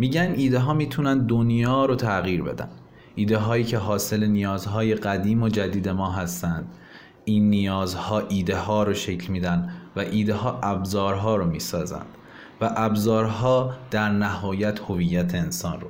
میگن ایده ها می‌تونن دنیا رو تغییر بدن. ایده هایی که حاصل نیازهای قدیم و جدید ما هستند. این نیازها ایده ها رو شکل میدن و ایده ها ابزارها رو می‌سازند و ابزارها در نهایت هویت انسان رو.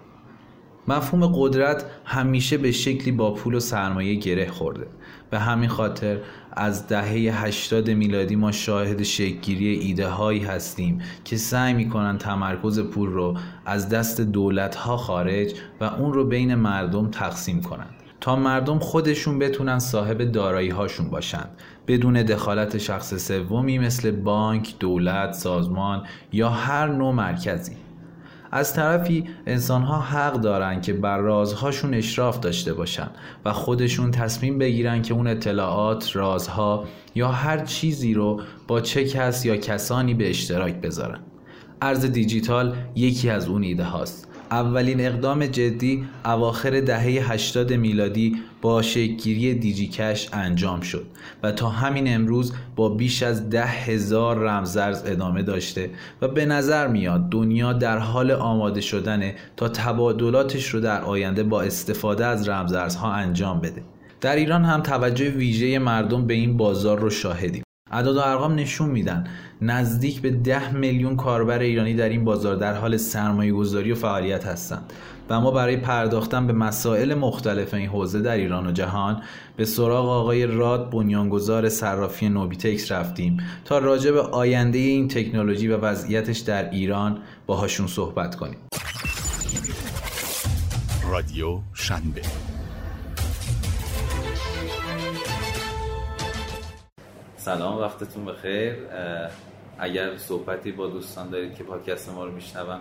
مفهوم قدرت همیشه به شکلی با پول و سرمایه گره خورده. به همین خاطر از دهه 80 میلادی ما شاهد شکلگیری ایده هایی هستیم که سعی می‌کنن تمرکز پول رو از دست دولت ها خارج و اون رو بین مردم تقسیم کنند. تا مردم خودشون بتونن صاحب دارایی هاشون باشند. بدون دخالت شخص سومی مثل بانک، دولت، سازمان یا هر نوع مرکزی. از طرفی انسان ها حق دارن که بر رازهاشون اشراف داشته باشن و خودشون تصمیم بگیرن که اون اطلاعات، رازها یا هر چیزی رو با چه کس یا کسانی به اشتراک بذارن. ارز دیجیتال یکی از اون ایده هاست. اولین اقدام جدی اواخر دهه 80 میلادی با شکلگیری دیجیکش انجام شد و تا همین امروز با بیش از ده هزار رمزرز ادامه داشته و به نظر میاد دنیا در حال آماده شدنه تا تبادلاتش رو در آینده با استفاده از رمزارزها انجام بده. در ایران هم توجه ویژه مردم به این بازار رو شاهدیم. اعداد و ارقام نشون میدن نزدیک به ده میلیون کاربر ایرانی در این بازار در حال سرمایه گذاری و فعالیت هستند. و ما برای پرداختن به مسائل مختلف این حوزه در ایران و جهان به سراغ آقای راد بنیانگذار صرافی نوبیتکس رفتیم تا راجع به آینده این تکنولوژی و وضعیتش در ایران باهاشون صحبت کنیم. رادیو شنبه. سلام وقتتون بخیر. اگر صحبتی با دوستان دارید که پادکست ما رو میشنون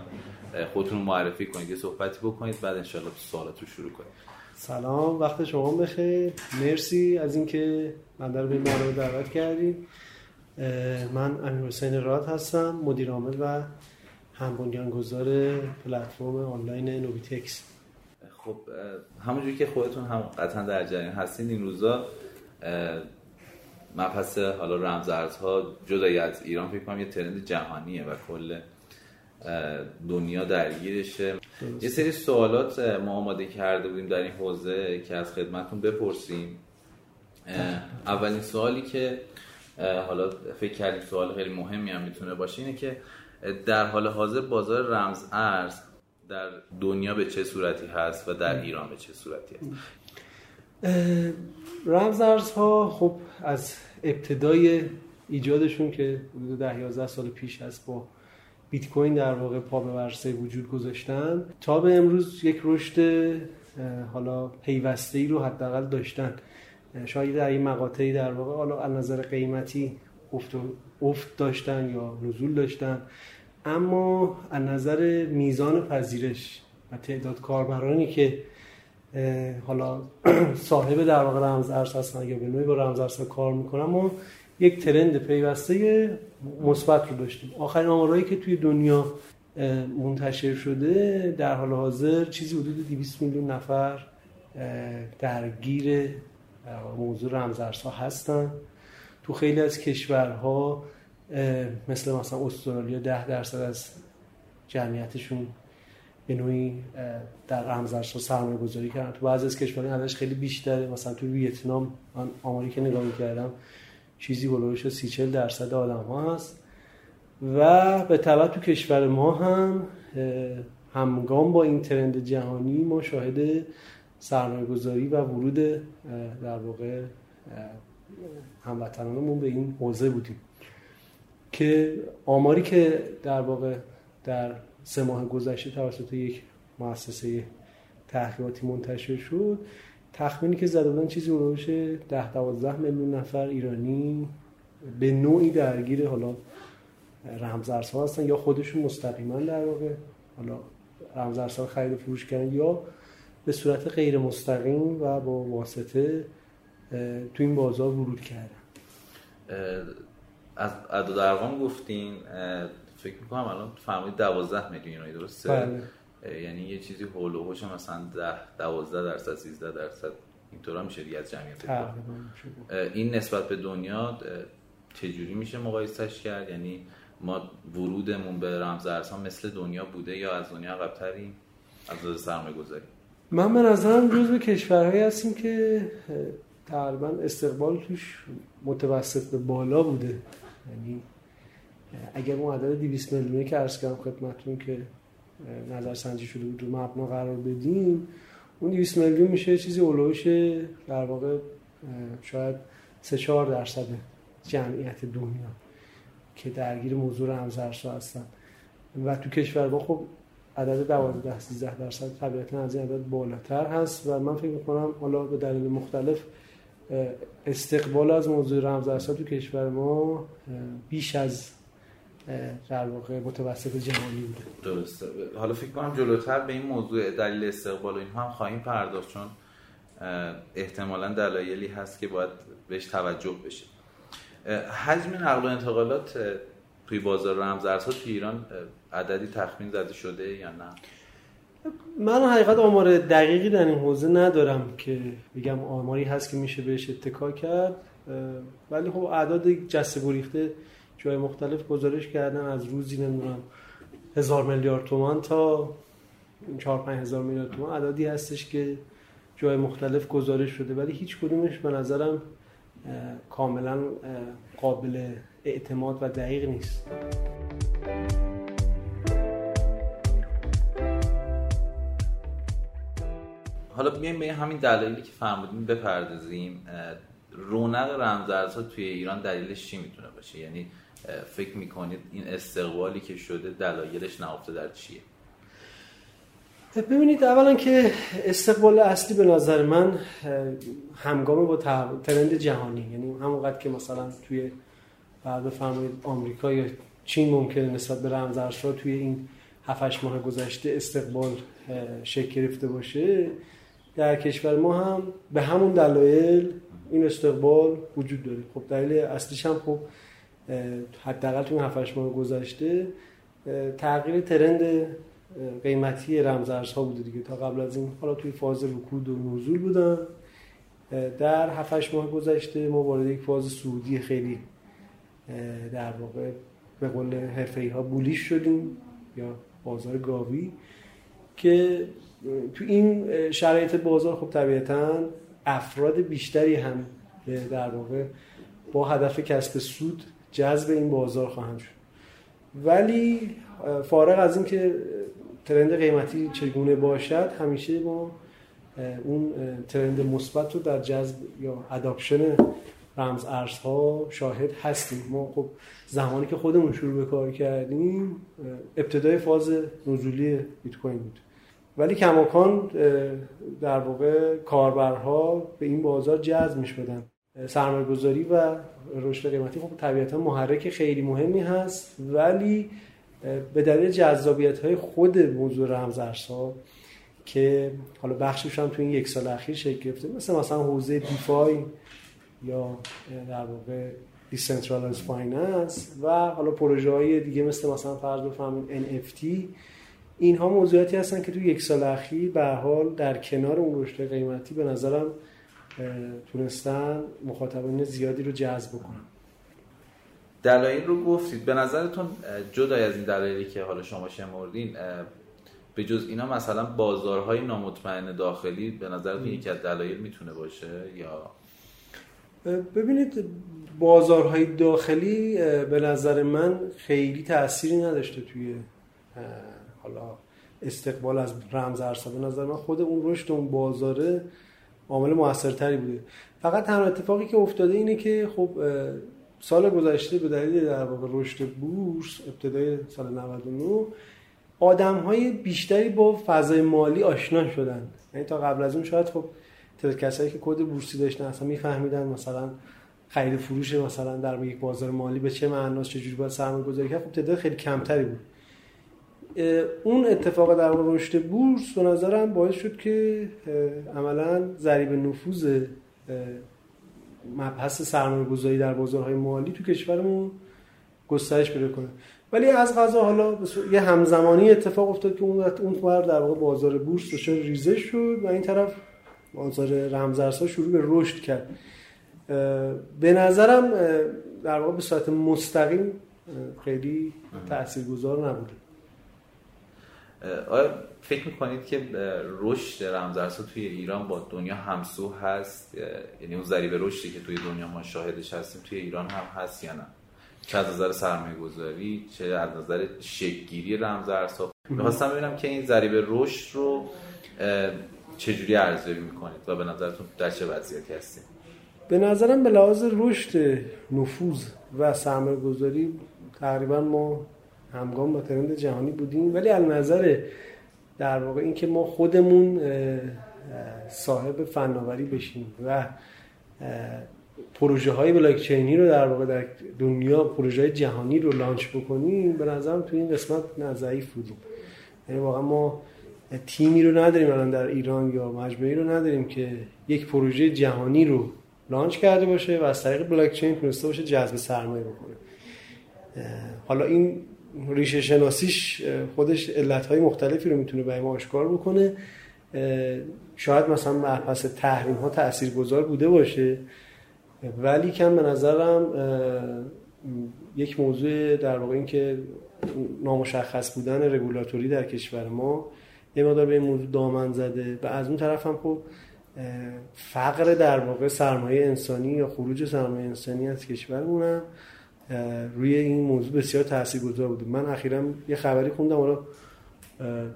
خودتون معرفی کنید یه صحبتی بکنید بعد انشالله سوالات رو شروع کنید سلام وقت شما بخیر. مرسی از اینکه من در به رو دعوت کردید من امیر حسین راد هستم مدیر عامل و هم بنیانگذار پلتفرم آنلاین نوبیتکس. خب همونجوری که خودتون هم قطعا در جریان هستین این روزا مبحث حالا رمزارزها جدای از ایران فکر کنم یه ترند جهانیه و کل دنیا درگیرشه. یه سری سوالات ما آماده کرده بودیم در این حوزه که از خدمتون بپرسیم. اولین سوالی که حالا فکر کردیم سوال خیلی مهمی هم می‌تونه باشه اینه که در حال حاضر بازار رمز ارز در دنیا به چه صورتی هست و در ایران به چه صورتی هست؟ رمز ارزها خب از ابتدای ایجادشون که حدود 10 11 سال پیش هست با بیت کوین در واقع پا به ورسه وجود گذاشتن. تا به امروز یک رشد حالا پیوسته ای رو حداقل داشتن. شاید در این مقاطعی در واقع حالا از نظر قیمتی افت, افت داشتن یا نزول داشتن. اما از نظر میزان پذیرش و تعداد کاربرانی که حالا صاحب در واقع رمز ارز هستن یا به نوعی با رمز ارز کار می‌کنن ما یک ترند پیوسته مثبت رو داشتیم. آخرین آمارهایی که توی دنیا منتشر شده در حال حاضر چیزی حدود 200 میلیون نفر درگیر موضوع رمزارزها هستن. تو خیلی از کشورها مثل مثلا استرالیا ده درصد از جمعیتشون به نوعی در رمزارزها سرمایه گذاری کردن. تو بعضی از کشورها عددش خیلی بیشتره. مثلا تو ویتنام من آماری که نگاه می‌کردم چیزی بلوش سی چل درصد آدم ها هست و به طبع تو کشور ما هم همگام با این ترند جهانی ما شاهد سرمایه گذاری و ورود در واقع هموطنانمون به این حوزه بودیم. که آماری که در واقع در سه ماه گذشته توسط یک مؤسسه تحقیقاتی منتشر شد تخمینی که زده بودن چیزی روش ده دوازده میلیون نفر ایرانی به نوعی درگیر حالا رمزارزها هستن یا خودشون مستقیما در واقع حالا رمزارزها خرید و فروش کردن یا به صورت غیر مستقیم و با واسطه تو این بازار ورود کردن از عدد ارقام گفتین فکر می‌کنم الان فرمایید 12 میلیون درسته بله. یعنی یه چیزی هول و مثلا 10 12 درصد 13 درصد اینطورا میشه دیگه از جمعیت این نسبت به دنیا چجوری میشه مقایسش کرد؟ یعنی ما ورودمون به رمز مثل دنیا بوده یا از دنیا قبلتریم از لحاظ سرمایه گذاری من به نظرم جزو کشورهایی هستیم که تقریبا استقبال توش متوسط به بالا بوده. یعنی اگر اون عدد 200 میلیونی که عرض کردم خدمتتون که نظر سنجی شده بود رو مبنا قرار بدیم. اون 200 میلیون میشه چیزی اولوش در واقع شاید 3 4 درصد جمعیت دنیا که درگیر موضوع رمزارزها هستن. و تو کشور ما خب عدد 12 13 درصد طبیعتا از این عدد بالاتر هست و من فکر می‌کنم حالا به دلیل مختلف استقبال از موضوع رمزارزها تو کشور ما بیش از در واقع متوسط جهانی بوده. درسته. حالا فکر کنم جلوتر به این موضوع دلیل استقبال و اینها هم خواهیم پرداخت چون احتمالا دلایلی هست که باید بهش توجه بشه. حجم نقل و انتقالات توی بازار رمزارزها توی ایران عددی تخمین زده شده یا نه؟ من حقیقت آمار دقیقی در این حوزه ندارم که بگم آماری هست که میشه بهش اتکا کرد ولی خب اعداد جسته گریخته جای مختلف گزارش کردن از روزی نمی‌دونم هزار میلیارد تومان تا چهار پنج هزار میلیارد تومان. عددی هستش که جای مختلف گزارش شده ولی هیچ کدومش به نظرم کاملا قابل اعتماد و دقیق نیست. حالا بیایم به همین دلایلی که فرمودیم بپردازیم رونق رمزارزها توی ایران دلیلش چی می‌تونه باشه؟ یعنی فکر می‌کنید این استقبالی که شده دلایلش نهفته در چیه؟ ببینید اولا که استقبال اصلی به نظر من همگام با ترند جهانی. یعنی همونقدر که مثلا توی بعد بفرمایید آمریکا یا چین ممکنه نسبت به رمزارزها توی این 7 ماه گذشته استقبال شکل گرفته باشه. در کشور ما هم به همون دلایل این استقبال وجود داره. خب دلیل اصلیش هم خب حداقل تو 7 ماه گذشته تغییر ترند قیمتی رمزارزها بوده دیگه. تا قبل از این حالا توی فاز رکود و نزول بودن. در 7 ماه گذشته ما وارد یک فاز سعودی خیلی در واقع به قول حرفه‌ای ها بولیش شدیم یا بازار گاوی که تو این شرایط بازار خب طبیعتا افراد بیشتری هم در واقع با هدف کسب سود جذب این بازار خواهند شد. ولی فارغ از اینکه ترند قیمتی چگونه باشد همیشه ما اون ترند مثبت رو در جذب یا اداپشن رمز ارزها شاهد هستیم. ما خب زمانی که خودمون شروع به کار کردیم ابتدای فاز نزولی بیت کوین بود. ولی کماکان در واقع کاربرها به این بازار جذب می شدن سرمایه گذاری و رشد قیمتی خب طبیعتا محرک خیلی مهمی هست ولی به دلیل جذابیت های خود موضوع رمزارزها که حالا بخشش هم تو این یک سال اخیر شکل گرفته مثل مثلا حوزه DeFi یا در واقع decentralized finance و حالا پروژه های دیگه مثل مثلا فرض بفرمایید NFT اینها موضوعاتی هستن که تو یک سال اخیر به حال در کنار اون رشد قیمتی به نظرم تونستن مخاطبین زیادی رو جذب کنن دلایل رو گفتید. به نظرتون جدای از این دلایلی که حالا شما شمردین به جز اینا مثلا بازارهای نامطمئن داخلی به نظرتون یکی از دلایل می‌تونه باشه یا؟ ببینید بازارهای داخلی به نظر من خیلی تأثیری نداشته توی حالا استقبال از رمز ارزها به نظر من خود اون رشد اون بازاره عامل موثرتری بوده. فقط تنها اتفاقی که افتاده اینه که خب سال گذشته به دلیل در واقع رشد بورس ابتدای سال 99 آدم های بیشتری با فضای مالی آشنا شدن. یعنی تا قبل از اون شاید خب تعداد کسایی که کد بورسی داشتن اصلا میفهمیدن مثلا خرید فروش مثلا در یک بازار مالی به چه معناست چجوری باید سرمایه گذاری کرد. خب تعداد خیلی کمتری بود. اون اتفاق در رشد بورس به نظرم باعث شد که عملا ضریب نفوذ مبحث سرمایه گذاری در بازارهای مالی تو کشورمون گسترش پیدا کنه. ولی از غذا حالا یه همزمانی اتفاق افتاد که اون اون در واقع بازار بورس دچار ریزش شد و این طرف بازار رمزارزها شروع به رشد کرد. به نظرم در واقع به صورت مستقیم خیلی تاثیرگذار نبوده. آیا فکر می‌کنید که رشد رمزارزها توی ایران با دنیا همسو هست؟ یعنی اون ذریب رشدی که توی دنیا ما شاهدش هستیم توی ایران هم هست یا نه؟ چه از نظر سرمایه گذاری چه از نظر شکلگیری رمزارزها می‌خواستم ببینم که این ذریب رشد رو چجوری ارزیابی می‌کنید و به نظرتون در چه وضعیتی هستیم؟ به نظرم به لحاظ رشد نفوذ و سرمایه گذاری تقریبا ما همگام با trend جهانی بودیم. ولی از نظر در واقع اینکه ما خودمون صاحب فناوری بشیم و پروژه های بلاک چینی رو در واقع در دنیا پروژه جهانی رو launch بکنیم به نظرم تو این قسمت ضعیف بودیم. یعنی واقعا ما تیمی رو نداریم الان در ایران یا مجموعه‌ای رو نداریم که یک پروژه جهانی رو launch کرده باشه و از طریق بلاک چین تونسته باشه جذب سرمایه بکنه. حالا این ریشه شناسیش خودش علتهای مختلفی رو می‌تونه به ما آشکار بکنه. شاید مثلا مبحث تحریم ها تأثیر گذار بوده باشه. ولی کم به نظرم یک موضوع در واقع این که نامشخص بودن رگولاتوری در کشور ما یه مقدار به این موضوع دامن زده. و از اون طرف هم خب فقر در واقع سرمایه انسانی یا خروج سرمایه انسانی از کشورمون هم روی این موضوع بسیار تاثیرگذار بود من اخیرا یه خبری خوندم حالا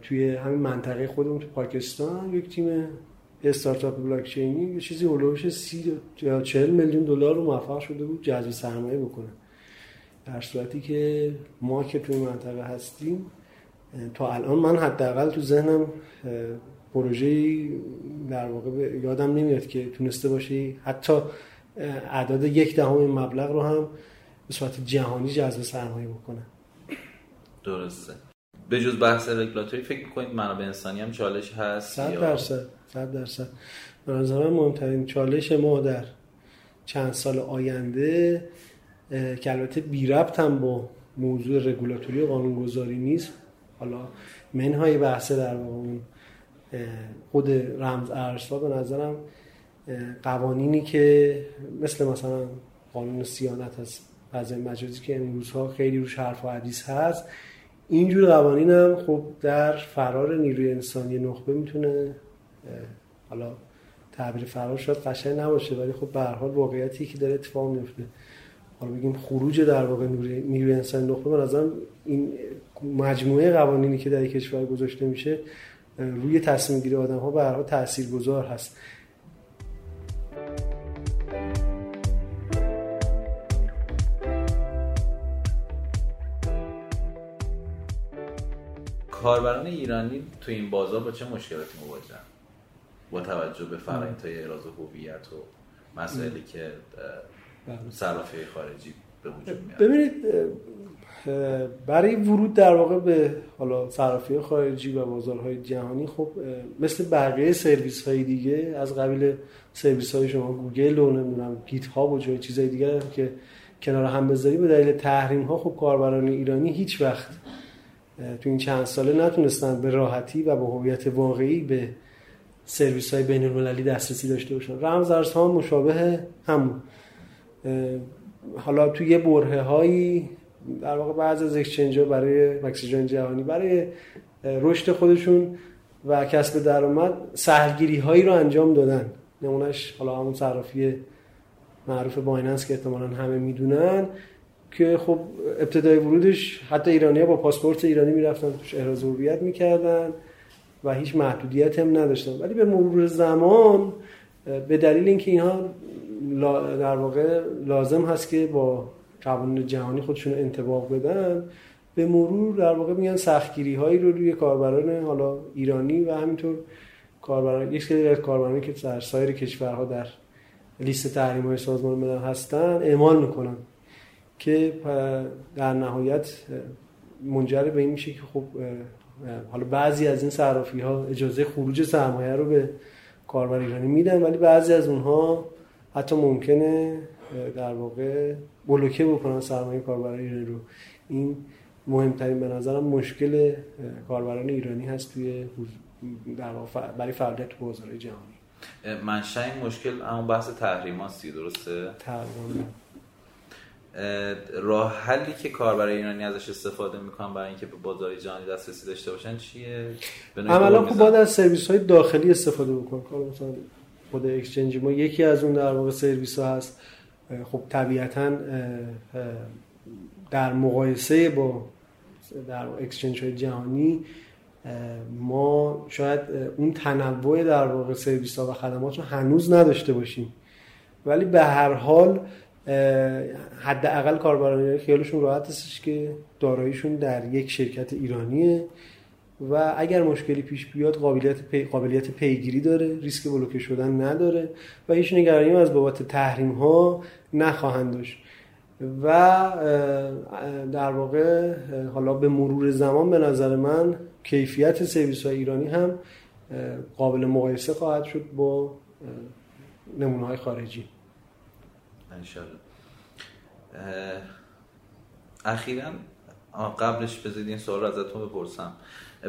توی همین منطقه خودمون تو پاکستان یک تیم استارتاپ بلاک چینی یه چیزی هولوش 30 یا 40 میلیون دلار رو موفق شده بود جذب سرمایه بکنه. در صورتی که ما که توی منطقه هستیم تا الان من حداقل تو ذهنم پروژه در واقع یادم نمیاد که تونسته باشی حتی اعداد یک دهم مبلغ رو هم به صورت جهانی جذب سرمایه بکنه. درسته. به جز بحث رگولاتوری فکر می‌کنید منابع انسانی هم چالش هست 100 درصد 100 درصد. به نظر مهمترین چالش ما در چند سال آینده که البته بی ربط هم با موضوع رگولاتوری و قانونگذاری نیست. حالا منهای بحثه در واقع خود رمز ارزها به نظرم قوانینی که مثل مثلا قانون سیانت از فضای مجازی که امروزها خیلی روش حرف و حدیث هست. اینجور قوانین هم خب در فرار نیروی انسانی نخبه می‌تونه حالا تعبیر فرار شاید قشنگ نباشه ولی خب به حال واقعیتی که داره اتفاق میفته حالا بگیم خروج در واقع نیروی انسانی نخبه به نظرم این مجموعه قوانینی که در کشور گذاشته میشه روی تصمیم گیری آدم ها به هر حال تاثیرگذار هست. کاربران ایرانی تو این بازار با چه مشکلاتی مواجهن با توجه به فرآیندهای اراز هویت و مسائلی که بله. صرافی خارجی به وجود میاد ببینید برای ورود در واقع به حالا صرافی خارجی و بازارهای جهانی خب مثل بقیه سرویس های دیگه از قبیل سرویس های شما گوگل و نمی‌دونم Git ها و جای چیزای دیگه که کنار هم بذاری به دلیل تحریم ها خب کاربران ایرانی هیچ وقت تو این چند ساله نتونستن به راحتی و با هویت واقعی به سرویس های بین المللی دسترسی داشته باشن. رمز ارزها مشابه همون. حالا تو یه برهه هایی در واقع بعض از exchange ها برای اکسیژن جهانی برای رشد خودشون و کسب درآمد سهلگیری هایی رو انجام دادن. نمونهش حالا همون صرافی معروف Binance که احتمالا همه می‌دونن. که خب ابتدای ورودش حتی ایرانی با پاسپورت ایرانی می‌رفتن توش احراز هویت می‌کردن و هیچ محدودیت هم نداشتن. ولی به مرور زمان به دلیل اینکه اینها در واقع لازم هست که با قوانین جهانی خودشون انتباق بدن به مرور در واقع میگن سختگیری هایی رو روی کاربران حالا ایرانی و همینطور کاربران یک سری از کاربرانی که در سایر کشورها در لیست تحریم های سازمان ملل هستن اعمال می‌کنن. که در نهایت منجر به این میشه که خب حالا بعضی از این صرافی ها اجازه خروج سرمایه رو به کاربر ایرانی میدن ولی بعضی از اونها حتی ممکنه در واقع بلوکه بکنن سرمایه کاربران ایرانی رو. این مهمترین به نظرم مشکل کاربران ایرانی هست توی در برای فعالیت بازار جهانی. منشأ این مشکل اما بحث تحریم هستی درسته؟ تحریم راه حلی که کاربر ایرانی ازش استفاده می‌کنن برای اینکه به بازار جهانی دسترسی داشته باشن چیه؟ عملا خب باید از سرویس های داخلی استفاده بکن مثلا خود exchange ما یکی از اون در واقع سرویس ها هست. خب طبیعتا در مقایسه با در exchange های جهانی ما شاید اون تنوع در واقع سرویس ها و خدمات رو هنوز نداشته باشیم. ولی به هر حال حداقل کاربران خیالشون راحت هستش که داراییشون در یک شرکت ایرانیه و اگر مشکلی پیش بیاد قابلیت پی... قابلیت پیگیری داره ریسک بلوکه شدن نداره و هیچ نگرانی از بابت تحریم ها نخواهند داشت. و در واقع حالا به مرور زمان به نظر من کیفیت سرویس های ایرانی هم قابل مقایسه خواهد شد با نمونه های خارجی. انشالله. اخیرا قبلش بذارید این سوال رو ازتون بپرسم.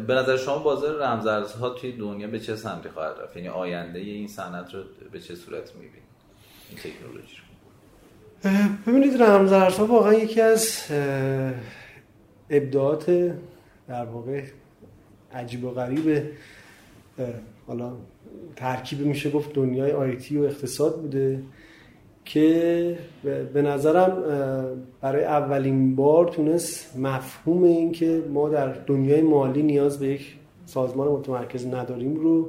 به نظر شما بازار رمزارزها توی دنیا به چه سمتی خواهد رفت؟ یعنی آینده این صنعت رو به چه صورت می‌بینید؟ این تکنولوژی رو. ببینید رمزارزها واقعا یکی از ابداعات در واقع عجیب و غریب حالا ترکیب میشه گفت دنیای آیتی و اقتصاد بوده. که به نظرم برای اولین بار تونست مفهوم این که ما در دنیای مالی نیاز به یک سازمان متمرکز نداریم رو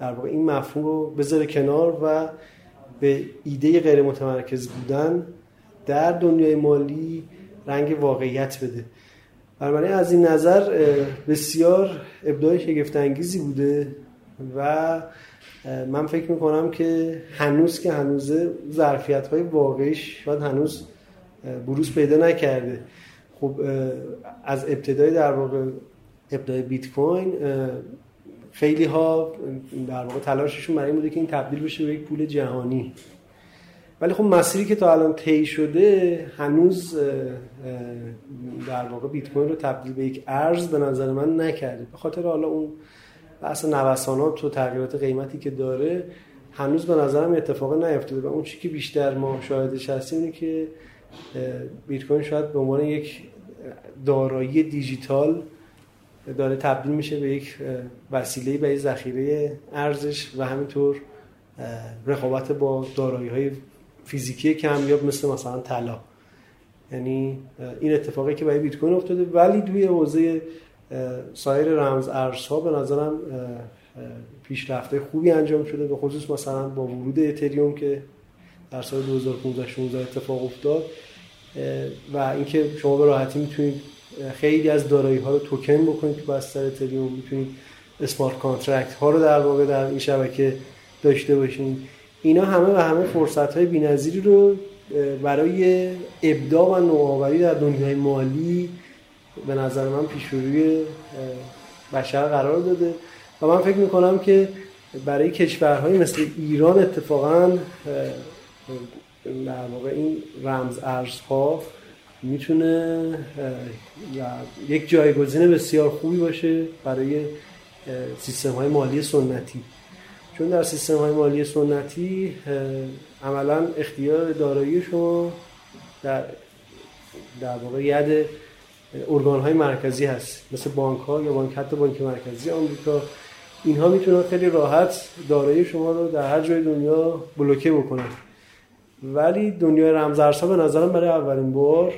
در واقع این مفهوم رو بذاره کنار و به ایده غیر متمرکز بودن در دنیای مالی رنگ واقعیت بده. بنابراین از این نظر بسیار ابداع شگفتانگیزی بوده و من فکر می‌کنم که هنوز که هنوز ظرفیت های واقعیش شاید هنوز بروز پیدا نکرده. خب از ابتدای در واقع ابتدای بیت کوین خیلی ها در واقع تلاششون برای این بوده که این تبدیل بشه به یک پول جهانی. ولی خب مسیری که تا الان طی شده هنوز در واقع بیت کوین رو تبدیل به یک ارز به نظر من نکرده. به خاطر حالا اون بحث نوسانات و تغییرات قیمتی که داره هنوز به نظرم اتفاق نیفتاده و اون چی که بیشتر ما شاهدش هستیم اینه که بیت کوین شاید به عنوان یک دارایی دیجیتال داره تبدیل میشه به یک وسیله برای ذخیره ارزش و همینطور رقابت با دارایی های فیزیکی کمیاب مثل مثلا طلا. یعنی این اتفاقی که برای بیت کوین افتاده ولی توی حوزه سایر رمز ارزها به نظرم پیشرفت خوبی انجام شده به خصوص مثلا با ورود اتریوم که در سال 2015 16 اتفاق افتاد. و اینکه شما به راحتی می‌تونید خیلی از دارایی ها رو توکن بکنید تو بستر اتریوم می‌تونید smart contract ها رو در واقع در این شبکه داشته باشین. اینا همه و همه فرصت های بی‌نظیری رو برای ابداع و نوآوری در دنیای مالی به نظر من پیشروی بشر قرار داده. و من فکر می‌کنم که برای کشورهای مثل ایران اتفاقا در واقع این رمز ارزها می‌تونه یک جایگزین بسیار خوبی باشه برای سیستم های مالی سنتی. چون در سیستم های مالی سنتی عملا اختیار دارایی شما در در واقع ید ارگان های مرکزی هست. مثل بانک ها یا بانک حتی بانک مرکزی آمریکا. اینها می‌تونن خیلی راحت دارایی شما رو در هر جای دنیا بلوکه بکنن. ولی دنیای رمزارزها به نظرم برای اولین بار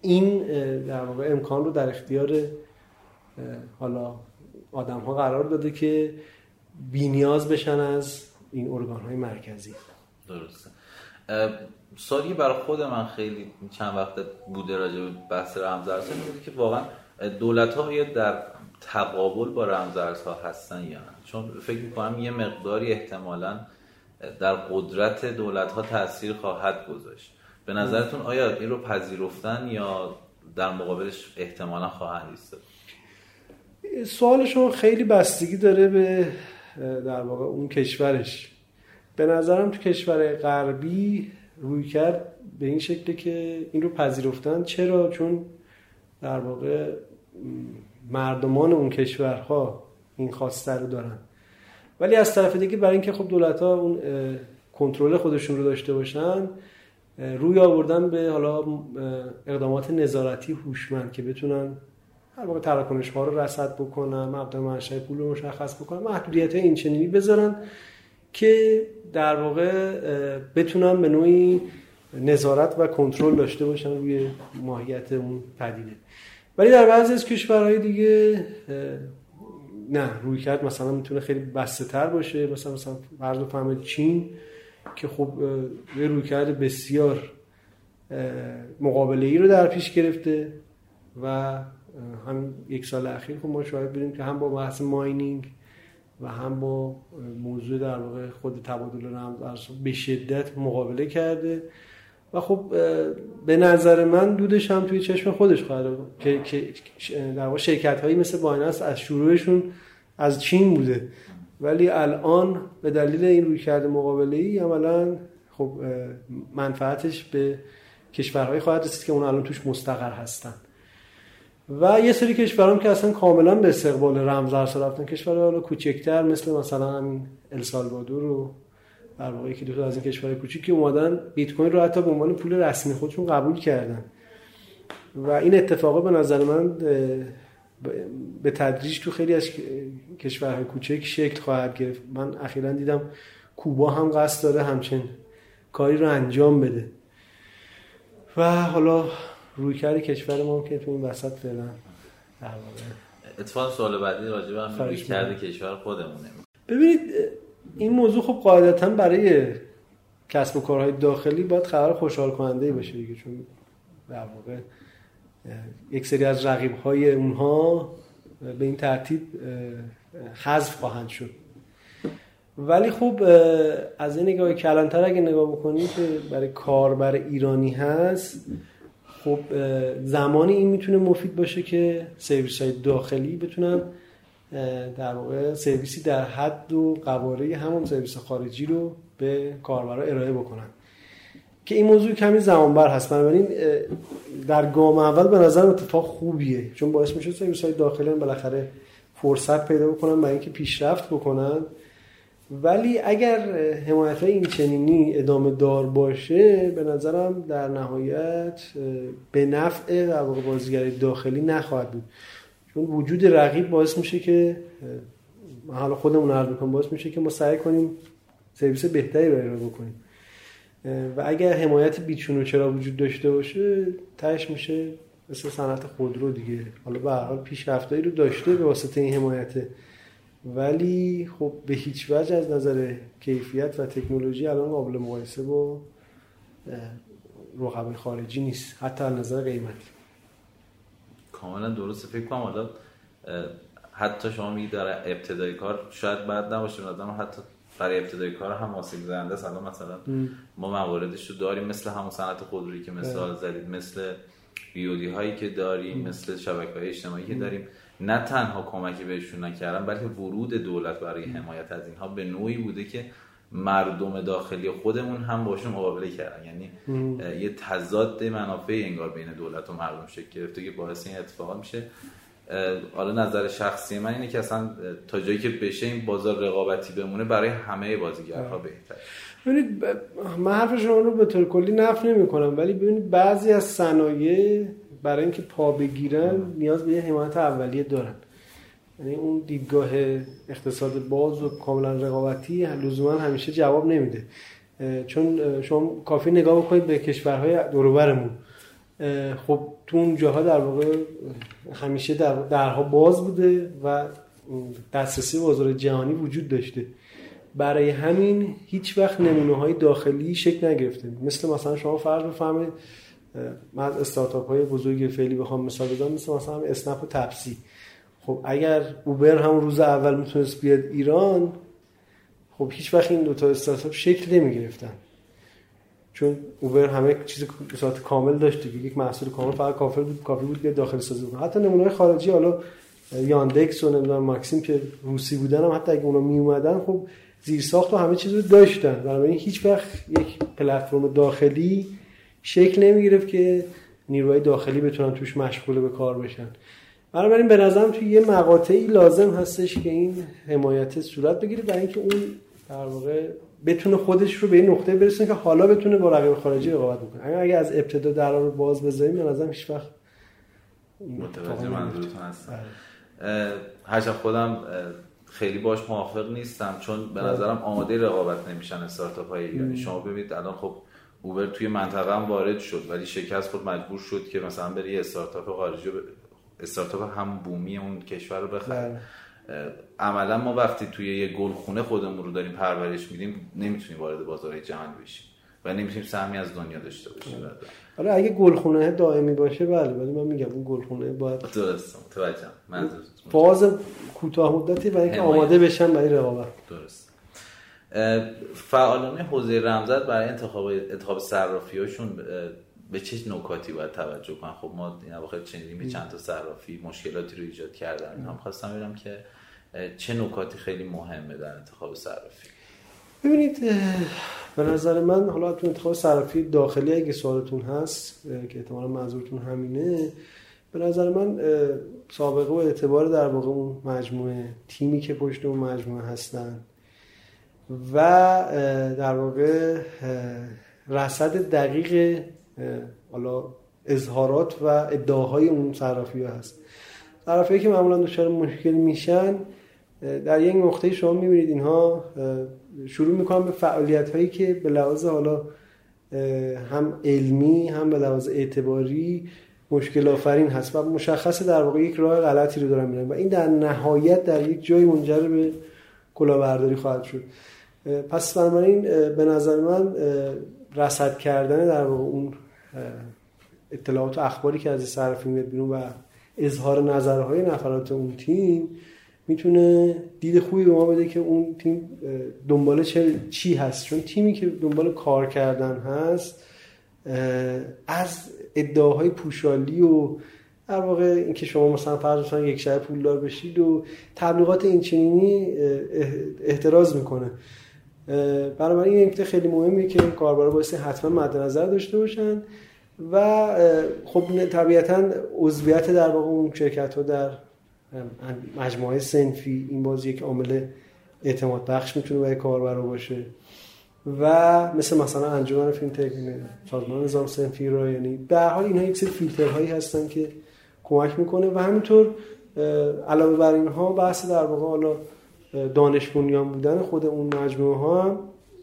این در واقع امکان رو در اختیار حالا آدم ها قرار داده که بینیاز بشن از این ارگان های مرکزی. درسته. سالی برای خود من خیلی چند وقت بوده راجع به بحث رمزارزها که واقعا دولت ها در تقابل با رمزارزها هستن یا نه. چون فکر می‌کنم یه مقداری احتمالا در قدرت دولت ها تاثیر خواهد گذاشت. به نظرتون آیا این رو پذیرفتن یا در مقابلش احتمالا خواهند ایستاد؟ سوال شما خیلی بستگی داره به در واقع اون کشورش. به نظرم تو کشور غربی روی کرد به این شکل که این رو پذیرفتن. چرا؟ چون در واقع مردمان اون کشورها این خواسته رو دارن. ولی از طرف دیگه برای اینکه خب دولت ها اون کنترل خودشون رو داشته باشن روی آوردن به حالا اقدامات نظارتی هوشمند که بتونن هر واقع تراکنش ها رو رصد بکنن مبدا منشأ پول رو مشخص بکنن محدودیت این چنینی بذارن که در واقع بتونن به نوعی نظارت و کنترل داشته باشن روی ماهیت اون پدیده. ولی در بعضی از کشورهای دیگه نه روی کرد مثلا می‌تونه خیلی بسته تر باشه. مثلا مثلا فرض چین که خب یه روی کرد بسیار مقابله ای رو در پیش گرفته و هم یک سال اخیر خب ما شاید بودیم که هم با بحث ماینینگ و هم با موضوع در واقع خود تبادل رمز به شدت مقابله کرده. و خب به نظر من دودش هم توی چشم خودش خواهد که در واقع شرکت هایی مثل بایننس از شروعشون از چین بوده. ولی الان به دلیل این روی کرده مقابله ای عملا خب منفعتش به کشورهایی خواهد رسید که اون الان توش مستقر هستن. و یه سری کشورام که اصلا کاملا به استقبال رمز رفتن کشور حالا کوچکتر مثل مثلا همین السالوادور و در واقع یکی دو تا از این کشورهای کوچیک که اومدن بیت کوین رو حتی به عنوان پول رسمی خودشون قبول کردن. و این اتفاقا به نظر من به تدریج تو خیلی از کشورهای کوچک شکل خواهد گرفت. من اخیرا دیدم کوبا هم قصد داره همچین کاری رو انجام بده. و حالا روی کرد کشور ما که تو این وسط فعلا. اتفاق سوال بعدی راجع به روی کرد کشور خودمونه. ببینید این موضوع خب قاعدتا برای کسب و کارهای داخلی باید خبر خوشحال کننده باشه دیگه چون در واقع یک سری از رقیب های اونها به این ترتیب حذف خواهند شد. ولی خب از این نگاه کلانتر اگه نگاه بکنید که برای کاربر ایرانی هست خب زمانی این می‌تونه مفید باشه که سرویس های داخلی بتونن در واقع سرویسی در حد و قواره همون سرویس خارجی رو به کاربرا ارائه بکنن. که این موضوع کمی زمانبر هست. بنابراین در گام اول به نظر اتفاق خوبیه. چون باعث میشه سرویس های داخلی هم بالاخره فرصت پیدا بکنن برای اینکه پیشرفت بکنن. ولی اگر حمایت های این چنینی ادامه دار باشه به نظرم در نهایت به نفع در بازیگری داخلی نخواهد بود. چون وجود رقیب باعث میشه که حالا خودمون عرض می‌کنم باعث میشه که ما سعی کنیم سرویس بهتری رو ارائه بکنیم. و اگر حمایت بیچون و چرا وجود داشته باشه تهش میشه مثل صنعت خودرو دیگه. حالا به هر حال پیشرفتایی رو داشته به واسطه این حمایت ولی خب به هیچ وجه از نظر کیفیت و تکنولوژی الان قابل مقایسه با رقبای خارجی نیست حتی از نظر قیمت. کاملا درسته. فکر کنم حالا حتی شما میگی داره ابتدای کار شاید بعد نباشه آدم حتی برای ابتدای کار هم آسیب زنده است. مثلا ما مواردش رو داریم مثل همون صنعت خودرویی که مثال زدید مثل بیودی هایی که داریم مثل شبکه های اجتماعی که داریم. نه تنها کمکی بهشون نکردن بلکه ورود دولت برای حمایت از اینها به نوعی بوده که مردم داخلی خودمون هم باشون مقابله کردن. یعنی یه تضاد منافع انگار بین دولت و مردم شکل گرفته که باعث این اتفاقات میشه. حالا نظر شخصی من اینه که اصلا تا جایی که بشه این بازار رقابتی بمونه برای همه بازیگرها بهتر ببینید من حرف شما رو به طور کلی نفی نمی کنم ولی ببینید بعضی از صنایع برای اینکه پا بگیرن نیاز به یه حمایت اولیه دارن. یعنی اون دیدگاه اقتصاد باز و کاملا رقابتی لزوما همیشه جواب نمیده. چون شما کافی نگاه بکنید به کشورهای دوروبرمون. خب تو اون جاها در واقع همیشه در درها باز بوده و دسترسی بازار جهانی وجود داشته. برای همین هیچ وقت نمونه های داخلی شکل نگرفته. مثل مثلا شما فرض بفهمید من از استارتاپ های بزرگ فعلی بخوام مثال بزنم مثل مثلا اسنپ و تپسی. خب اگر اوبر هم روز اول می‌تونست بیاد ایران خب هیچ وقت این دوتا استارتاپ شکل نمی گرفتن چون اوبر همه چیز صورت کامل داشت دیگه. یک محصول کامل فقط کافی بود کافی بود بیاد داخل سازی کنه حتی نمونه خارجی حالا یاندکس و نمی‌دونم ماکسیم که روسی بودن هم حتی اگه اونا می اومدن خب زیر ساخت و همه چیز رو داشتن. بنابراین هیچ وقت یک پلتفرم داخلی شکل نمی گرفت که نیروهای داخلی بتونن توش مشغول به کار بشن. بنابراین به نظرم توی یه مقاطعی لازم هستش که این حمایت صورت بگیره برای اینکه اون در واقع بتونه خودش رو به این نقطه برسونه که حالا بتونه با رقیب خارجی رقابت بکنه. اگه از ابتدا در رو باز بذاریم به نظرم هیچ وقت متوجه منظورتون هستم. هرچند خودم خیلی باش موافق نیستم چون به نظرم آماده رقابت نمیشن استارتاپ های ایرانی شما ببینید الان خب اوبر توی منطقه هم وارد شد ولی شکست خود مجبور شد که مثلا بری یه استارتاپ خارجی ب... استارتاپ هم بومی اون کشور رو بخره عملا ما وقتی توی یه گلخونه خودمون رو داریم پرورش میدیم نمی‌تونیم وارد بازارهای جهان بشیم و نمی‌تونیم سهمی از دنیا داشته باشیم. آره اگه گلخونه دائمی باشه بله ولی من میگم اون گلخونه باید درست متوجهم. فاز کوتاه مدتی برای اینکه آماده بشن برای رقابت. درست. فعالان حوزه رمزت برای انتخاب انتخاب صرافیاشون به چه نکاتی باید توجه کنن خب ما این واقع چنینی چند تا صرافی مشکلاتی رو ایجاد کردن. هم خواستم ببینم که چه نکاتی خیلی مهمه در انتخاب صرافی. ببینید به نظر من حالا تو انتخاب صرافی داخلی اگه سوالتون هست که احتمالا منظورتون همینه به نظر من سابقه و اعتبار در واقع اون مجموعه تیمی که پشت اون مجموعه هستن و در واقع رصد دقیق حالا اظهارات و ادعاهای اون صرافی ها هست. صرافی که معمولا دچار مشکل میشن در یک نقطه شما می‌بینید اینها شروع می‌کنن به فعالیت هایی که به لحاظ حالا هم علمی هم به لحاظ اعتباری مشکل آفرین هست و مشخصه در واقع یک راه غلطی رو دارن میرن و این در نهایت در یک جای منجر به کلاهبرداری خواهد شد. پس بنابراین به نظر من رصد کردن در واقع اون اطلاعات و اخباری که از صرفی میاد بیرون و اظهار نظرهای نفرات اون تیم می‌تونه دید خوبی به ما بده که اون تیم دنبال چه چی هست. چون تیمی که دنبال کار کردن هست از ادعاهای پوشالی و در واقع اینکه شما مثلا فرض یک شهر پولدار بشید و تبلیغات این چنینی احتراز می‌کنه. بنابراین این نکته خیلی مهمه که کاربرا باید حتما مد نظر داشته باشن و خب طبیعتا عضویت در واقع اون شرکت ها در مجموعه سنفی این باز یک عامل اعتماد بخش می‌تونه برای کاربرا باشه. و مثل مثلا انجمن فینتک سازمان نظام سنفی رو یعنی به حال اینها یک سری فیلترهایی هستن که کمک می‌کنه و همینطور علاوه بر اینها بحث در واقع حالا دانش بنیان بودن خود اون مجموعه ها هم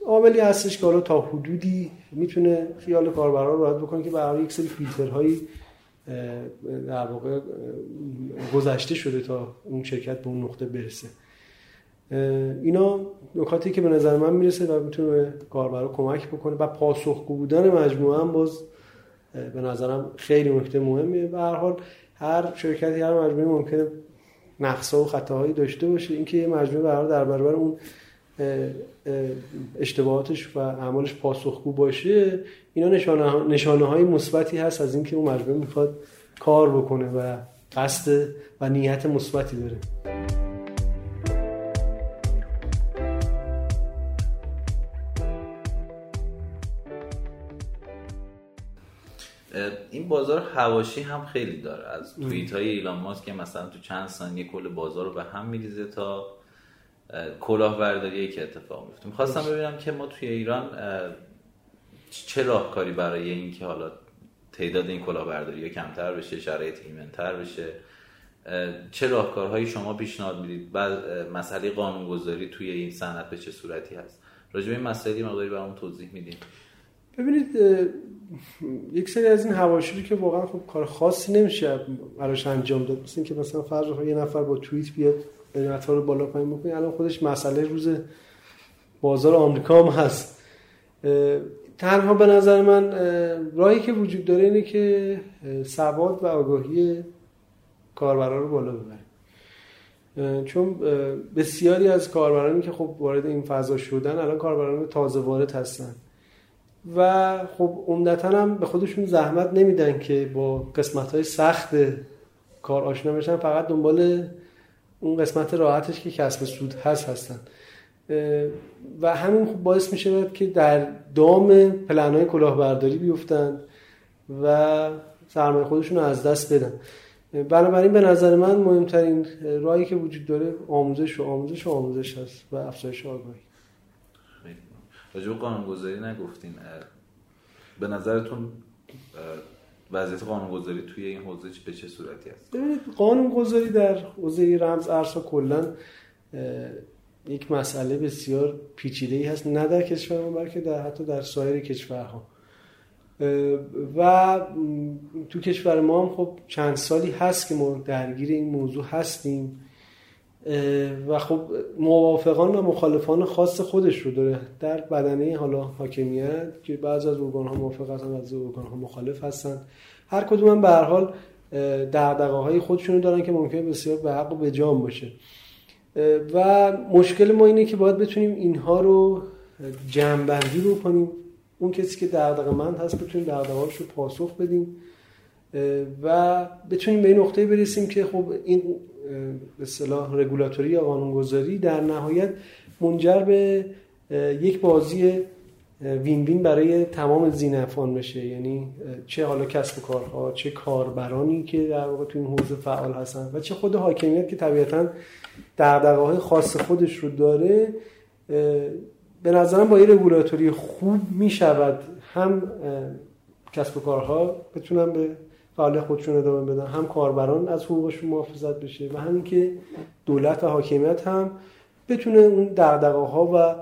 عاملی هستش که حالا تا حدودی می‌تونه خیال کاربران رو راحت بکنه که برای یک سری فیلترهایی در واقع گذشته شده تا اون شرکت به اون نقطه برسه. اینا نکاتی که به نظر من می‌رسه و می‌تونه کاربرا کمک بکنه و پاسخگو بودن مجموعه هم باز به نظرم خیلی نکته مهمه به هر حال هر شرکتی هر مجموعه ممکنه نقصا و خطاهایی داشته باشه. اینکه یه مجموعه برای در برابر اون اشتباهاتش و اعمالش پاسخگو باشه اینا نشانه, نشانه های مثبتی هست از اینکه اون مجموعه می‌خواد کار بکنه و قصد و نیت مثبتی داره. این بازار هواشی هم خیلی داره. از توییت های ایلان ماسک که مثلا تو چند ثانیه کل بازار رو به هم میریزه تا کلاهبرداری که اتفاق میفته می‌خواستم ببینم که ما توی ایران چه راهکاری برای اینکه حالا تعداد این کلاهبرداری کمتر بشه شرایط ایمنتر بشه چه راهکارهایی شما پیشنهاد می‌دید؟ بعد مسئله قانونگذاری توی این صنعت به چه صورتی هست؟ راجع به این مسئله مقداری برامون توضیح میدیم ببینید یک سری از این حواشی که واقعا خب کار خاصی نمیشه براش انجام داد. مثل اینکه مثلا فرض یه نفر با توییت بیاد قیمت‌ها رو بالا پایین بکنه. الان خودش مسئله روز بازار آمریکا هم هست. تنها به نظر من راهی که وجود داره اینه که سواد و آگاهی کاربران رو بالا ببریم چون بسیاری از کاربرانی که خب وارد این فضا شدن الان کاربران تازه وارد هستن. و خب عمدتا هم به خودشون زحمت نمیدن که با قسمت های سخت کار آشنا بشن. فقط دنبال اون قسمت راحتش که کسب سود هست هستن. و همین خب باعث میشه که در دام پلن های کلاهبرداری بیفتن و سرمایه خودشون رو از دست بدن. بنابراین به نظر من مهمترین راهی که وجود داره آموزش و آموزش و آموزش هست و افزایش آگاهی. راجع به گذاری نگفتین. به نظرتون وضعیت قانونگذاری توی این حوزه به چه صورتی است؟ ببینید قانونگذاری در حوزه رمز ارزها کلا یک مسئله بسیار پیچیده ای هست نه در کشور ما بلکه در حتی در سایر کشورها. و تو کشور ما هم خب چند سالی هست که ما درگیر این موضوع هستیم. و خب موافقان و مخالفان خاص خودش رو داره در بدنه حالا حاکمیت که بعض از ارگان ها موافق هستن از ارگان ها مخالف هستن. هر کدوم هم به هر حال دغدغه های خودشونو دارن که ممکن بسیار به حق و به جام باشه. و مشکل ما اینه که باید بتونیم اینها رو جمعبندی رو کنیم اون کسی که دغدغه مند هست بتونیم دغدغه‌هاش رو پاسخ بدیم. و بتونیم به این نقطه برسیم که خب این به اصطلاح رگولاتوری یا قانونگذاری در نهایت منجر به یک بازی وین وین برای تمام زینفان بشه. یعنی چه حالا کسب کارها چه کاربرانی که در واقع تو این حوزه فعال هستن و چه خود حاکمیت که طبیعتا دغدغه های خاص خودش رو داره به نظرم با این رگولاتوری خوب می شود هم کسب و کارها بتونن به فعالیت خودشون ادامه بدن. هم کاربران از حقوقشون محافظت بشه و همین که دولت و حاکمیت هم بتونه اون دغدغه ها و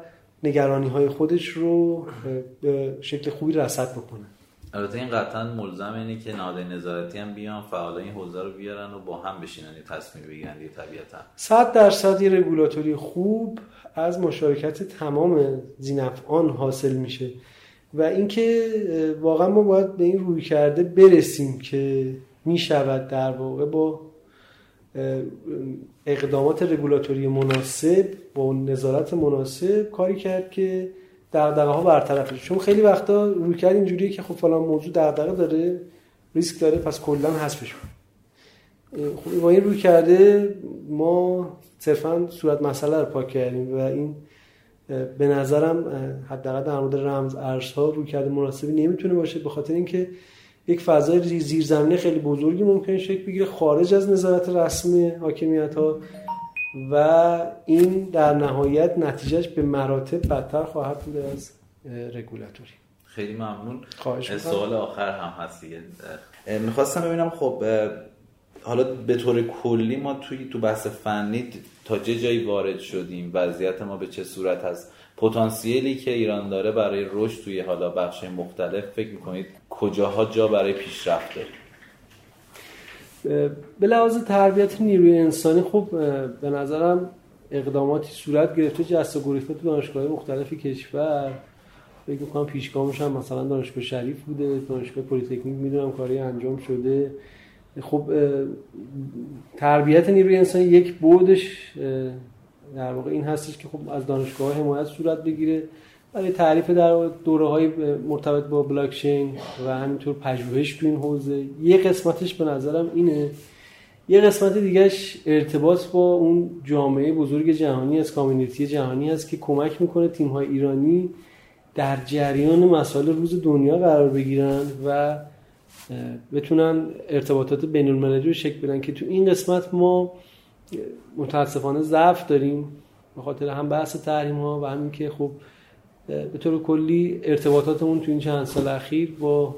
نگرانی های خودش رو به شکل خوبی رصد بکنه. البته این قطعا ملزم اینه که نهادهای نظارتی هم بیان فعالای این حوزه رو بیارن و با هم بشینن یه تصمیم بگیرن دیگه طبیعتا. 100 درصد یه رگولاتوری خوب از مشارکت تمام زینفعان حاصل میشه. و اینکه واقعا ما باید به این روی کرده برسیم که می‌شود در واقع با اقدامات رگولاتوری مناسب با نظارت مناسب کاری کرد که دغدغه ها برطرف چون خیلی وقتا روی کرد اینجوریه که خب فلان موضوع دغدغه داره ریسک داره پس کلا حذفش خب با این روی کرده ما صرفا صورت مسئله رو پاک کردیم و این به نظرم حداقل در مورد رمز ارزها روی کرده مناسبی نمی‌تونه باشه به خاطر اینکه یک فضای زیرزمینی خیلی بزرگی ممکن شکل بگیره خارج از نظارت رسمی حاکمیت ها و این در نهایت نتیجهش به مراتب بدتر خواهد بود از رگولاتوری. خیلی ممنون. خواهش سوال آخر هم هست می‌خواستم ببینم خب حالا به طور کلی ما توی تو بحث فنی تا چه جایی وارد شدیم وضعیت ما به چه صورت هست. پتانسیلی که ایران داره برای رشد توی حالا بخش مختلف فکر می‌کنید کجاها جا برای پیشرفت داره به لحاظ تربیت نیروی انسانی خب به نظرم اقداماتی صورت گرفته. جسته و گریخته تو دانشگاه مختلفی کشور فکر می‌کنم پیشگامش هم مثلا دانشگاه شریف بوده دانشگاه پلیتکنیک می‌دونم کاری انجام شده. خب تربیت نیروی انسانی یک بعدش در واقع این هستش که خب از دانشگاه حمایت صورت بگیره. برای تعریف در دوره های مرتبط با بلاکچین و همینطور پژوهش تو این حوزه یه قسمتش به نظرم اینه. یه قسمت دیگهش ارتباط با اون جامعه بزرگ جهانی از کامیونیتی جهانی هست که کمک می‌کنه تیم های ایرانی در جریان مسائل روز دنیا قرار بگیرن و بتونن ارتباطات بین المللی رو شکل بدن که تو این قسمت ما متاسفانه ضعف داریم به خاطر هم بحث تحریم ها و همین که خب به طور کلی ارتباطاتمون تو این چند سال اخیر با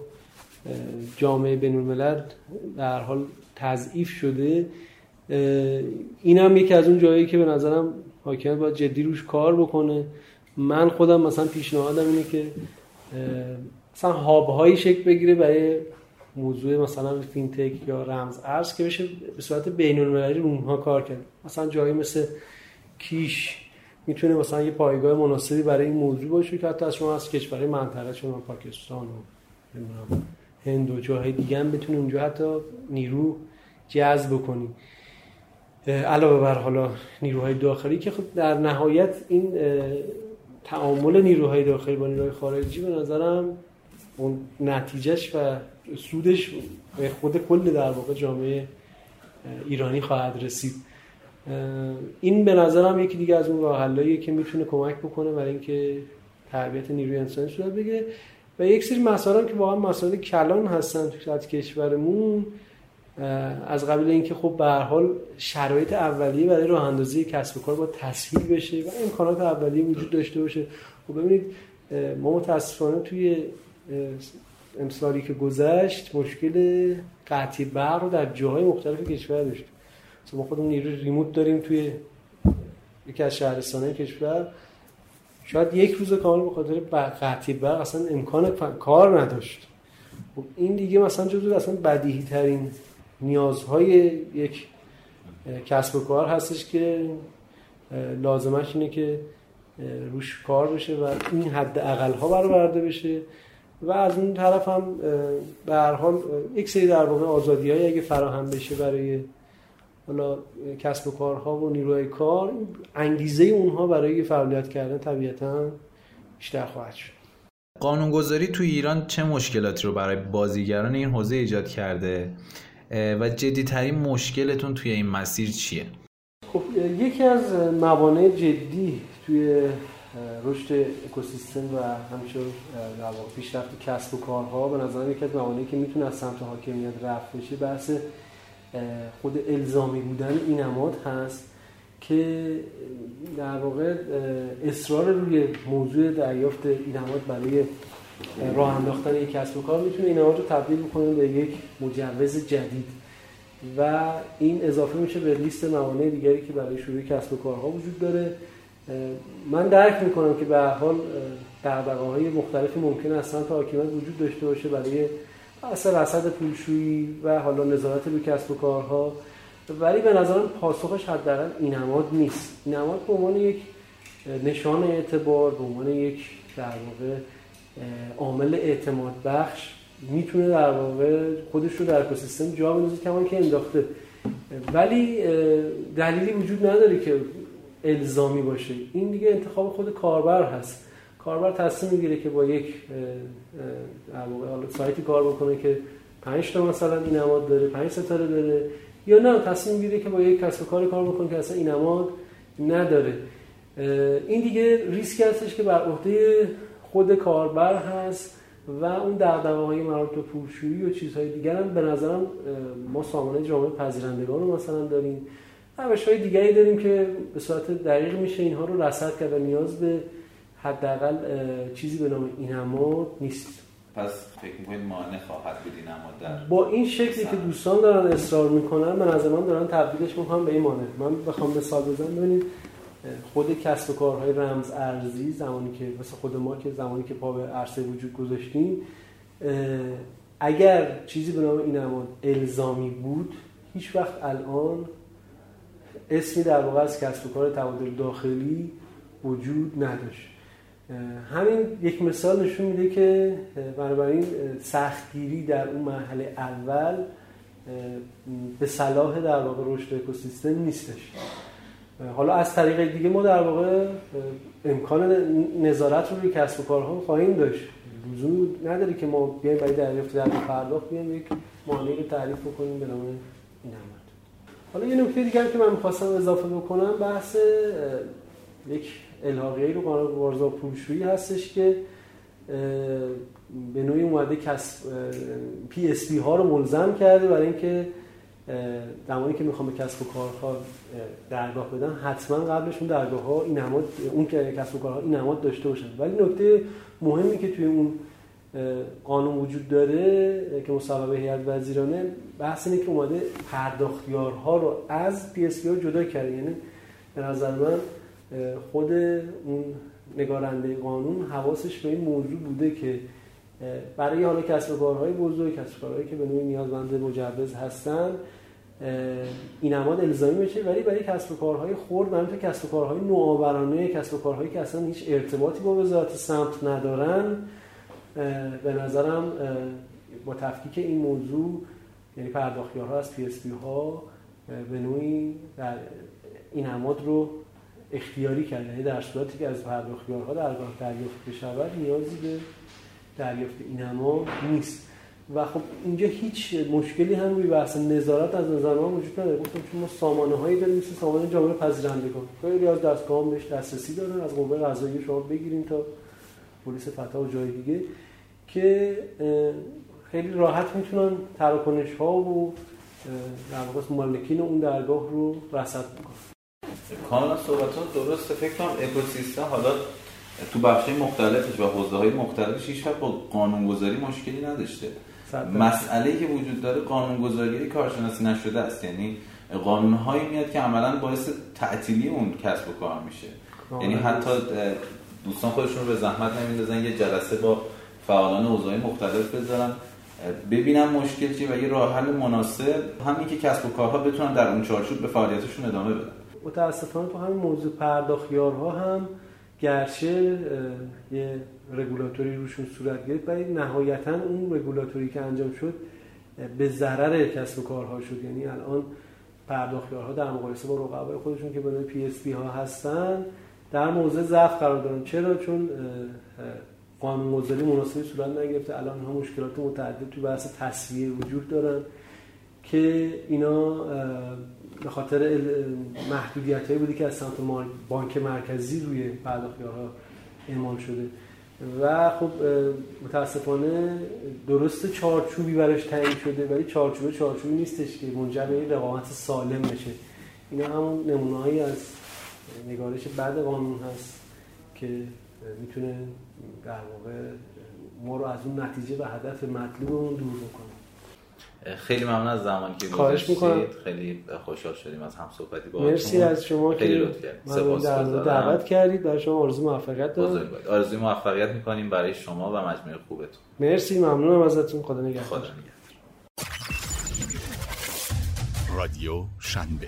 جامعه بین الملل در حال تضعیف شده. این هم یکی از اون جایی که به نظرم حاکمیت باید جدی روش کار بکنه. من خودم مثلا پیشنهادم اینه که مثلا هاب هایی شکل بگیره برای موضوع مثلا فینتک یا رمز ارز که بشه به صورت بین المللی رو اونها کار کرد. مثلا جایی مثل کیش می‌تونه مثلا یه پایگاه مناسبی برای این موضوع باشه که حتی از شما از کشورهای منطقه شما پاکستان و هند و جاهای دیگه هم بتونه اونجا حتی نیرو جذب بکنی. علاوه بر حالا نیروهای داخلی که خب در نهایت این تعامل نیروهای داخلی با نیروهای خارجی به نظرم اون نتیجهش و سودش به خود کل در واقع جامعه ایرانی خواهد رسید. این به نظرم یکی دیگه از اون راه که می‌تونه کمک بکنه برای اینکه تربیت نیروی انسانی صورت بگیره. و یک سری مسائل که واقعا مسائل کلان هستن تو کشورمون از قبیل اینکه خب به هر حال شرایط اولیه برای راه اندازی کسب و کار با تسهیل بشه و امکانات اولیه وجود داشته باشه. خب ببینید ما متاسفانه توی امسالی که گذشت مشکل قطعی برق رو در جاهای مختلف کشور داشتیم ما خودمون نیروی ریموت داریم توی یکی از شهرستانه کشور. شاید یک روز کامل به خاطر قطعی برق اصلا امکان کار نداشت. خب این دیگه مثلا جزو اصلا بدیهی ترین نیازهای یک کسب و کار هستش که لازمش اینه که روش کار بشه و این حد اقل ها برآورده بشه. و از اون طرف هم به هر حال یک سری در واقع آزادی اگه فراهم بشه برای حالا کسب و کارها و نیروی کار انگیزه اونها برای فعالیت کردن طبیعتا بیشتر خواهد شد قانونگذاری تو ایران چه مشکلاتی رو برای بازیگران این حوزه ایجاد کرده و جدیترین مشکلتون توی این مسیر چیه؟ خب یکی از موانع جدی توی رشد اکوسیستم و همچنین در واقع پیشرفت کسب و کارها به نظر یکی از موانعی که می‌تونه از سمت حاکمیت رفت بشه بحث خود الزامی بودن این نماد هست که در واقع اصرار روی موضوع دریافت این نماد برای راه انداختن یک کسب و کار می‌تونه این نماد رو تبدیل بکنه به یک مجوز جدید و این اضافه میشه به لیست موانع دیگری که برای شروع کسب و کارها وجود داره. من درک می‌کنم که به حال دغدغه های مختلفی ممکن است سمت حاکمیت وجود داشته باشه برای اصل رصد پولشویی و حالا نظارت روی کسب و کارها. ولی به نظرم پاسخش حداقل این نماد نیست. این نماد به عنوان یک نشان اعتبار به عنوان یک در واقع عامل اعتماد بخش می‌تونه در واقع خودش رو در اکوسیستم جا بندازه کمان که انداخته. ولی دلیلی وجود نداره که الزامی باشه. این دیگه انتخاب خود کاربر هست. کاربر تصمیم می‌گیره که با یک سایتی کار بکنه که 5 تا مثلا این نماد داره 5 ستاره داره یا نه تصمیم می‌گیره که با یک کسب کار کار بکنه که اصلا این نماد نداره این دیگه ریسک هستش که بر عهده خود کاربر هست و اون دغدغه های مربوط به پولشویی و چیزهای دیگر هم به نظرم ما سامانه جامعه پذیرندگان رو مثلا داریم. روش های دیگری داریم که به صورت دقیق میشه اینها رو رصد کرد و نیاز به حداقل چیزی به نام این نیست. پس فکر می‌کنید مانع خواهد بود این در با این شکلی که دوستان دارن اصرار می‌کنن من از من دارن تبدیلش می‌کنم به این مانع. من بخوام مثال بزنم. ببینید خود کسب و کارهای رمز ارزی زمانی که مثل خود ما که زمانی که پا به عرصه وجود گذاشتیم اگر چیزی به نام این الزامی بود هیچ وقت الان اسمی در واقع از کسب و کار تبادل داخلی وجود نداشت. همین یک مثال نشون میده که بنابراین سختگیری در اون مرحله اول به صلاح در واقع رشد اکوسیستم نیستش. حالا از طریق دیگه ما در واقع امکان نظارت رو روی کسب و کارها خواهیم داشت. لزوم نداره که ما بیایم برای دریافت در پرداخت بیایم یک مانعی رو تعریف بکنیم به نام این حالا یه نکته دیگر که من می‌خواستم اضافه بکنم بحث یک الحاقیه رو بارزا پولشویی هستش که به نوعی اومده کسب PSP ها رو ملزم کرده برای اینکه زمانی که می‌خوام به کسب و کارها درگاه بدن حتما قبلش اون درگاه ها این نماد اون که کسب و کارها این نماد داشته باشن. ولی نکته مهمی که توی اون قانون وجود داره که مصوبه هیئت وزیرانه بحث اینه که اومده پرداختیارها رو از PS جدا کرده. یعنی به نظر من خود اون نگارنده قانون حواسش به این موضوع بوده که برای حالا کسب کارهای بزرگ کسب کارهایی که به نوعی نیازمند مجوز هستن این نماد الزامی بشه ولی برای کسب و کارهای خرد و کسب و کارهای نوآورانه کسب و کارهایی که اصلا هیچ ارتباطی با وزارت سمت ندارن به نظرم با تفکیک این موضوع یعنی پرداختیارها از پی ها به نوعی در این نماد رو اختیاری کرده یعنی در صورتی که از پرداختیارها درگاه دریافت بشود نیازی به دریافت این نماد نیست. و خب اینجا هیچ مشکلی هم روی بحث نظارت از نظر ما وجود نداره. گفتم چون ما سامانه هایی داریم مثل سامانه جامعه پذیرندگان خیلی از دستگاه بهش دسترسی دارن. از قوه قضاییه شما بگیریم تا پلیس فتا و جای دیگه که خیلی راحت می‌تونن تراکنش ها و در واقع مالکین اون درگاه رو رصد بکنن. کاملا صحبت ها درسته. فکر کنم اکوسیستم حالا تو بخش مختلفش و حوزه های مختلفش هیچ با قانونگذاری مشکلی نداشته. مسئله که وجود داره قانونگذاری کارشناسی نشده است. یعنی قانونهایی میاد که عملا باعث تعطیلی اون کسب و کار میشه. یعنی حتی دوستان خودشون رو به زحمت نمیندازن یه جلسه با فعالان حوزه‌های مختلف بذارن. ببینم مشکل چیه و یه راه حل مناسب. همین که کسب و کارها بتونن در اون چارچوب به فعالیتشون ادامه بدن. متاسفانه تو همین موضوع پرداختیارها هم گرچه یه رگولاتوری روشون صورت گرفت ولی نهایتا اون رگولاتوری که انجام شد به ضرر کسب و کارها شد. یعنی الان پرداختیارها در مقایسه با رقبای خودشون که به PSP ها هستن در موضع ضعف قرار دارن. چرا؟ چون قانونگذاری مناسبی صورت نگرفته. الان ها مشکلات متعدد تو بحث تصویه وجود دارن که اینا به خاطر محدودیت هایی بودی که از سمت بانک مرکزی روی پرداختیارها اعمال شده. و خب متاسفانه درست چارچوبی برش تعیین شده ولی چارچوب چارچوبی نیستش که منجر به رقابت سالم بشه. اینا همون نمونه‌هایی از نگارش بعد قانون هست که می‌تونه در واقع ما رو از اون نتیجه و هدف مطلوبمون دور بکنه. خیلی ممنون از زمانی که گذاشتید. خیلی خوشحال شدیم از هم صحبتی با مرسی از شما که دعوت کردید. برای شما آرزو موفقیت دارم. آرزوی موفقیت می‌کنیم برای شما و مجموعه خوبتون. مرسی. ممنونم ازتون. خدا نگهدار. خدا نگهدار. رادیو شنبه.